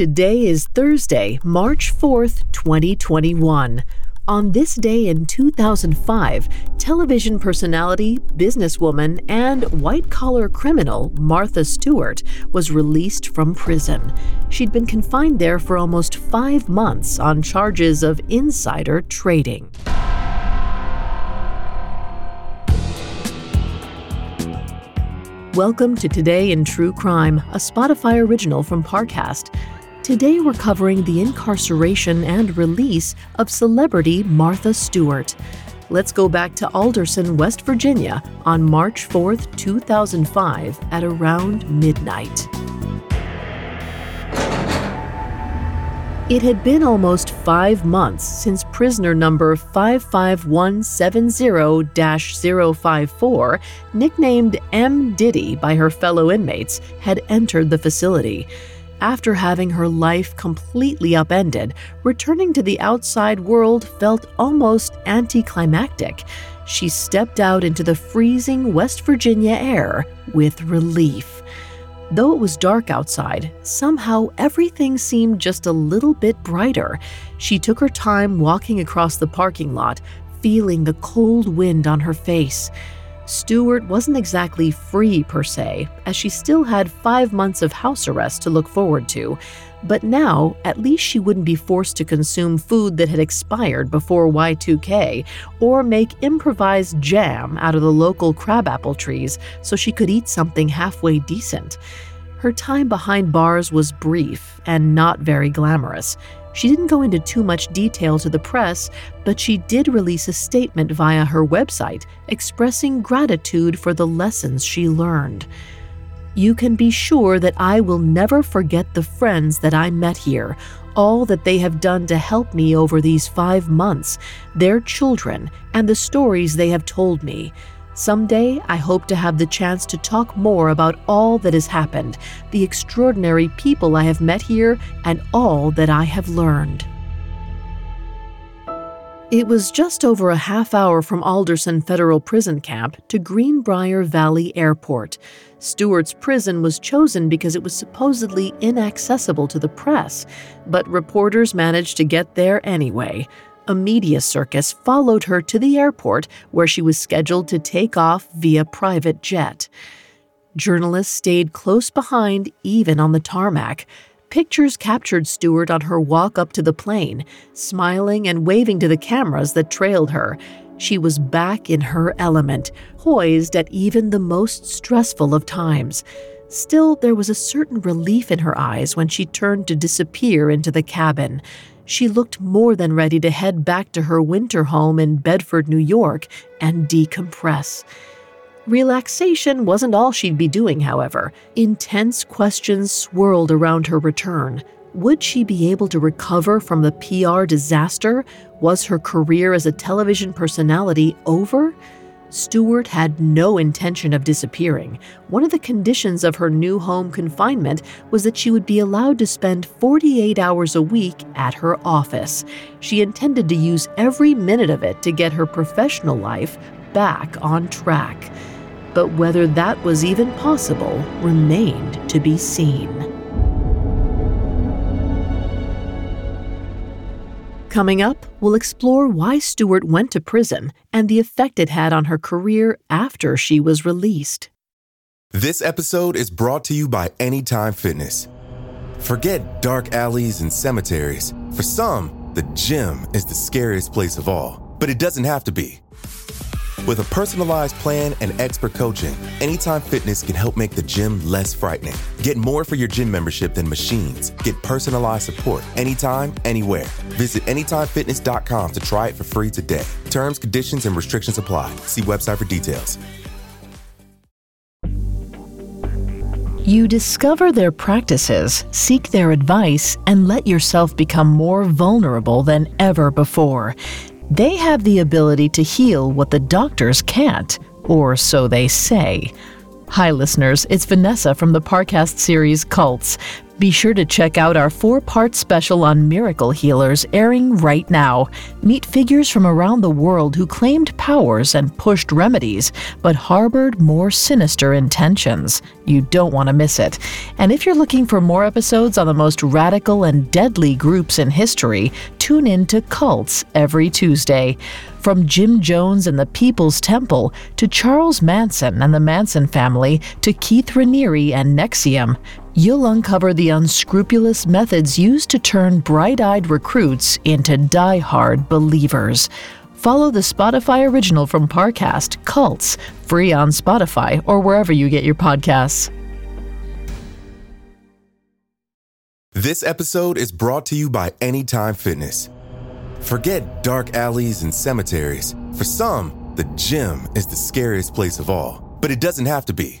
Today is Thursday, March 4th, 2021. On this day in 2005, television personality, businesswoman, and white collar criminal Martha Stewart was released from prison. She'd been confined there for almost five months on charges of insider trading. Welcome to Today in True Crime, a Spotify original from Parcast. Today we're covering the incarceration and release of celebrity Martha Stewart. Let's go back to Alderson, West Virginia on March 4th, 2005 at around midnight. It had been almost five months since prisoner number 55170 054, nicknamed M. Diddy by her fellow inmates, had entered the facility. After having her life completely upended, returning to the outside world felt almost anticlimactic. She stepped out into the freezing West Virginia air with relief. Though it was dark outside, somehow everything seemed just a little bit brighter. She took her time walking across the parking lot, feeling the cold wind on her face. Stewart wasn't exactly free per se, as she still had five months of house arrest to look forward to. But now, at least she wouldn't be forced to consume food that had expired before Y2K, or make improvised jam out of the local crabapple trees so she could eat something halfway decent. Her time behind bars was brief and not very glamorous. She didn't go into too much detail to the press, but she did release a statement via her website expressing gratitude for the lessons she learned. You can be sure that I will never forget the friends that I met here, all that they have done to help me over these five months, their children, and the stories they have told me. Someday, I hope to have the chance to talk more about all that has happened, the extraordinary people I have met here, and all that I have learned. It was just over a half hour from Alderson Federal Prison Camp to Greenbrier Valley Airport. Stewart's prison was chosen because it was supposedly inaccessible to the press, but reporters managed to get there anyway a media circus followed her to the airport where she was scheduled to take off via private jet. Journalists stayed close behind, even on the tarmac. Pictures captured Stewart on her walk up to the plane, smiling and waving to the cameras that trailed her. She was back in her element, poised at even the most stressful of times. Still, there was a certain relief in her eyes when she turned to disappear into the cabin she looked more than ready to head back to her winter home in Bedford, New York, and decompress. Relaxation wasn't all she'd be doing, however. Intense questions swirled around her return. Would she be able to recover from the PR disaster? Was her career as a television personality over? Stewart had no intention of disappearing. One of the conditions of her new home confinement was that she would be allowed to spend 48 hours a week at her office. She intended to use every minute of it to get her professional life back on track. But whether that was even possible remained to be seen. Coming up, we'll explore why Stewart went to prison and the effect it had on her career after she was released. This episode is brought to you by Anytime Fitness. Forget dark alleys and cemeteries. For some, the gym is the scariest place of all, but it doesn't have to be. With a personalized plan and expert coaching, Anytime Fitness can help make the gym less frightening. Get more for your gym membership than machines. Get personalized support anytime, anywhere. Visit AnytimeFitness.com to try it for free today. Terms, conditions, and restrictions apply. See website for details. You discover their practices, seek their advice, and let yourself become more vulnerable than ever before. They have the ability to heal what the doctors can't, or so they say. Hi, listeners, it's Vanessa from the Parcast series Cults. Be sure to check out our four part special on miracle healers airing right now. Meet figures from around the world who claimed powers and pushed remedies, but harbored more sinister intentions. You don't want to miss it. And if you're looking for more episodes on the most radical and deadly groups in history, tune in to Cults every Tuesday. From Jim Jones and the People's Temple to Charles Manson and the Manson family to Keith Raniere and NXIVM, you'll uncover the unscrupulous methods used to turn bright eyed recruits into die-hard believers. Follow the Spotify original from Parcast, Cults, free on Spotify or wherever you get your podcasts. This episode is brought to you by Anytime Fitness. Forget dark alleys and cemeteries. For some, the gym is the scariest place of all, but it doesn't have to be.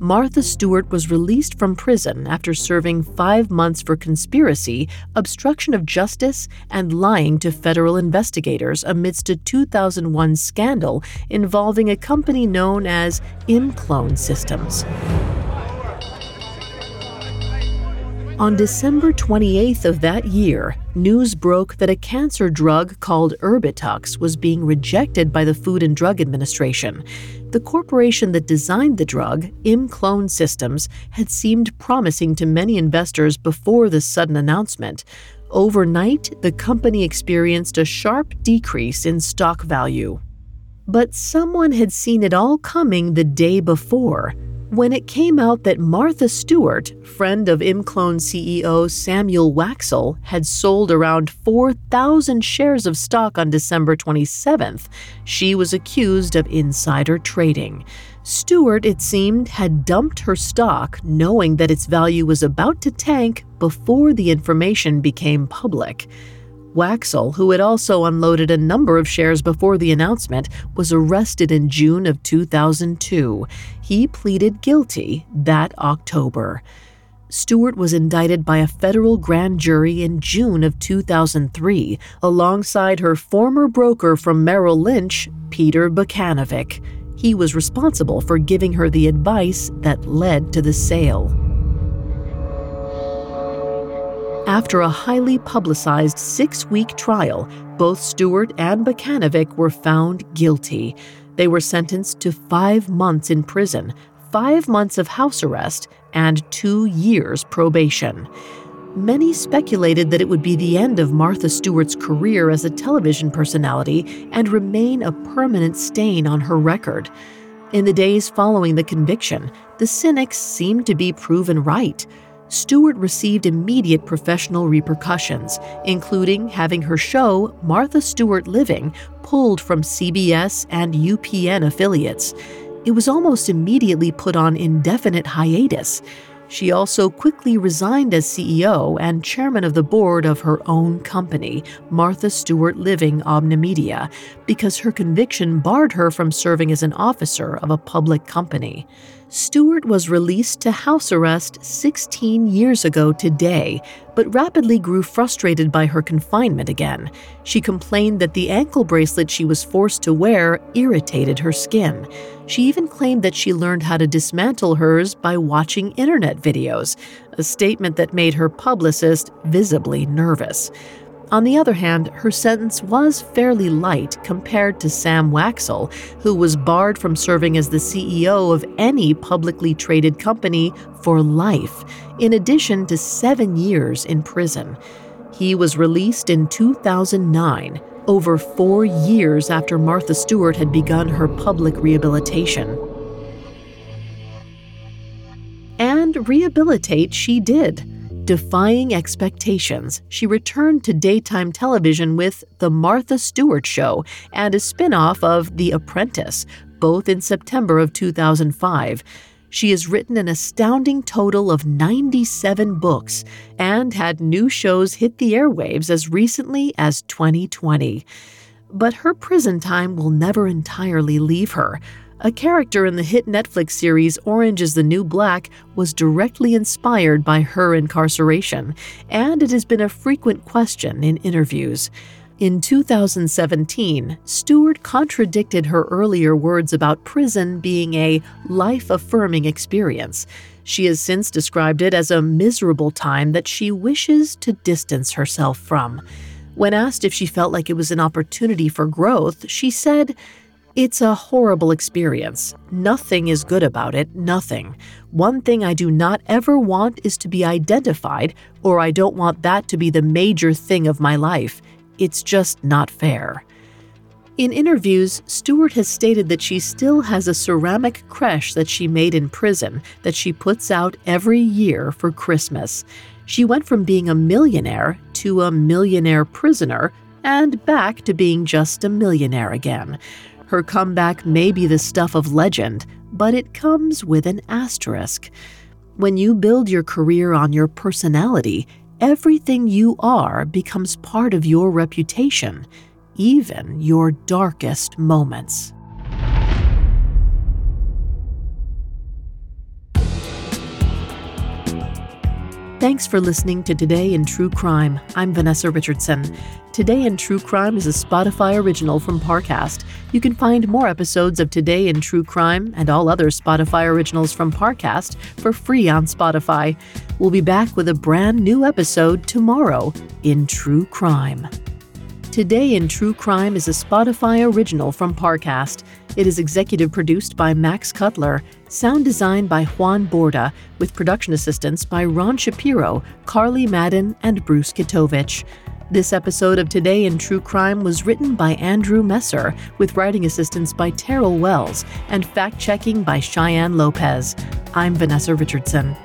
Martha Stewart was released from prison after serving five months for conspiracy, obstruction of justice, and lying to federal investigators amidst a 2001 scandal involving a company known as ImClone Systems. On December 28th of that year, news broke that a cancer drug called Erbitux was being rejected by the Food and Drug Administration. The corporation that designed the drug, ImClone Systems, had seemed promising to many investors before the sudden announcement. Overnight, the company experienced a sharp decrease in stock value. But someone had seen it all coming the day before. When it came out that Martha Stewart, friend of ImClone CEO Samuel Waksal, had sold around 4,000 shares of stock on December 27th, she was accused of insider trading. Stewart, it seemed, had dumped her stock knowing that its value was about to tank before the information became public. Waksal, who had also unloaded a number of shares before the announcement, was arrested in June of 2002. He pleaded guilty that October. Stewart was indicted by a federal grand jury in June of 2003, alongside her former broker from Merrill Lynch, Peter Bacanovic. He was responsible for giving her the advice that led to the sale. After a highly publicized six week trial, both Stewart and Bacanovic were found guilty. They were sentenced to five months in prison, five months of house arrest, and two years probation. Many speculated that it would be the end of Martha Stewart's career as a television personality and remain a permanent stain on her record. In the days following the conviction, the cynics seemed to be proven right. Stewart received immediate professional repercussions, including having her show, Martha Stewart Living, pulled from CBS and UPN affiliates. It was almost immediately put on indefinite hiatus. She also quickly resigned as CEO and chairman of the board of her own company, Martha Stewart Living Omnimedia, because her conviction barred her from serving as an officer of a public company. Stewart was released to house arrest 16 years ago today, but rapidly grew frustrated by her confinement again. She complained that the ankle bracelet she was forced to wear irritated her skin. She even claimed that she learned how to dismantle hers by watching internet videos, a statement that made her publicist visibly nervous. On the other hand, her sentence was fairly light compared to Sam Waksal, who was barred from serving as the CEO of any publicly traded company for life, in addition to seven years in prison. He was released in 2009, over four years after Martha Stewart had begun her public rehabilitation. And rehabilitate she did. Defying expectations, she returned to daytime television with The Martha Stewart Show and a spin off of The Apprentice, both in September of 2005. She has written an astounding total of 97 books and had new shows hit the airwaves as recently as 2020. But her prison time will never entirely leave her. A character in the hit Netflix series Orange is the New Black was directly inspired by her incarceration, and it has been a frequent question in interviews. In 2017, Stewart contradicted her earlier words about prison being a life affirming experience. She has since described it as a miserable time that she wishes to distance herself from. When asked if she felt like it was an opportunity for growth, she said, it's a horrible experience. Nothing is good about it, nothing. One thing I do not ever want is to be identified, or I don't want that to be the major thing of my life. It's just not fair. In interviews, Stewart has stated that she still has a ceramic creche that she made in prison that she puts out every year for Christmas. She went from being a millionaire to a millionaire prisoner and back to being just a millionaire again. Her comeback may be the stuff of legend, but it comes with an asterisk. When you build your career on your personality, everything you are becomes part of your reputation, even your darkest moments. Thanks for listening to Today in True Crime. I'm Vanessa Richardson. Today in True Crime is a Spotify original from Parcast. You can find more episodes of Today in True Crime and all other Spotify originals from Parcast for free on Spotify. We'll be back with a brand new episode tomorrow in True Crime. Today in True Crime is a Spotify original from Parcast. It is executive produced by Max Cutler, sound designed by Juan Borda, with production assistance by Ron Shapiro, Carly Madden, and Bruce Kitovich. This episode of Today in True Crime was written by Andrew Messer, with writing assistance by Terrell Wells and fact checking by Cheyenne Lopez. I'm Vanessa Richardson.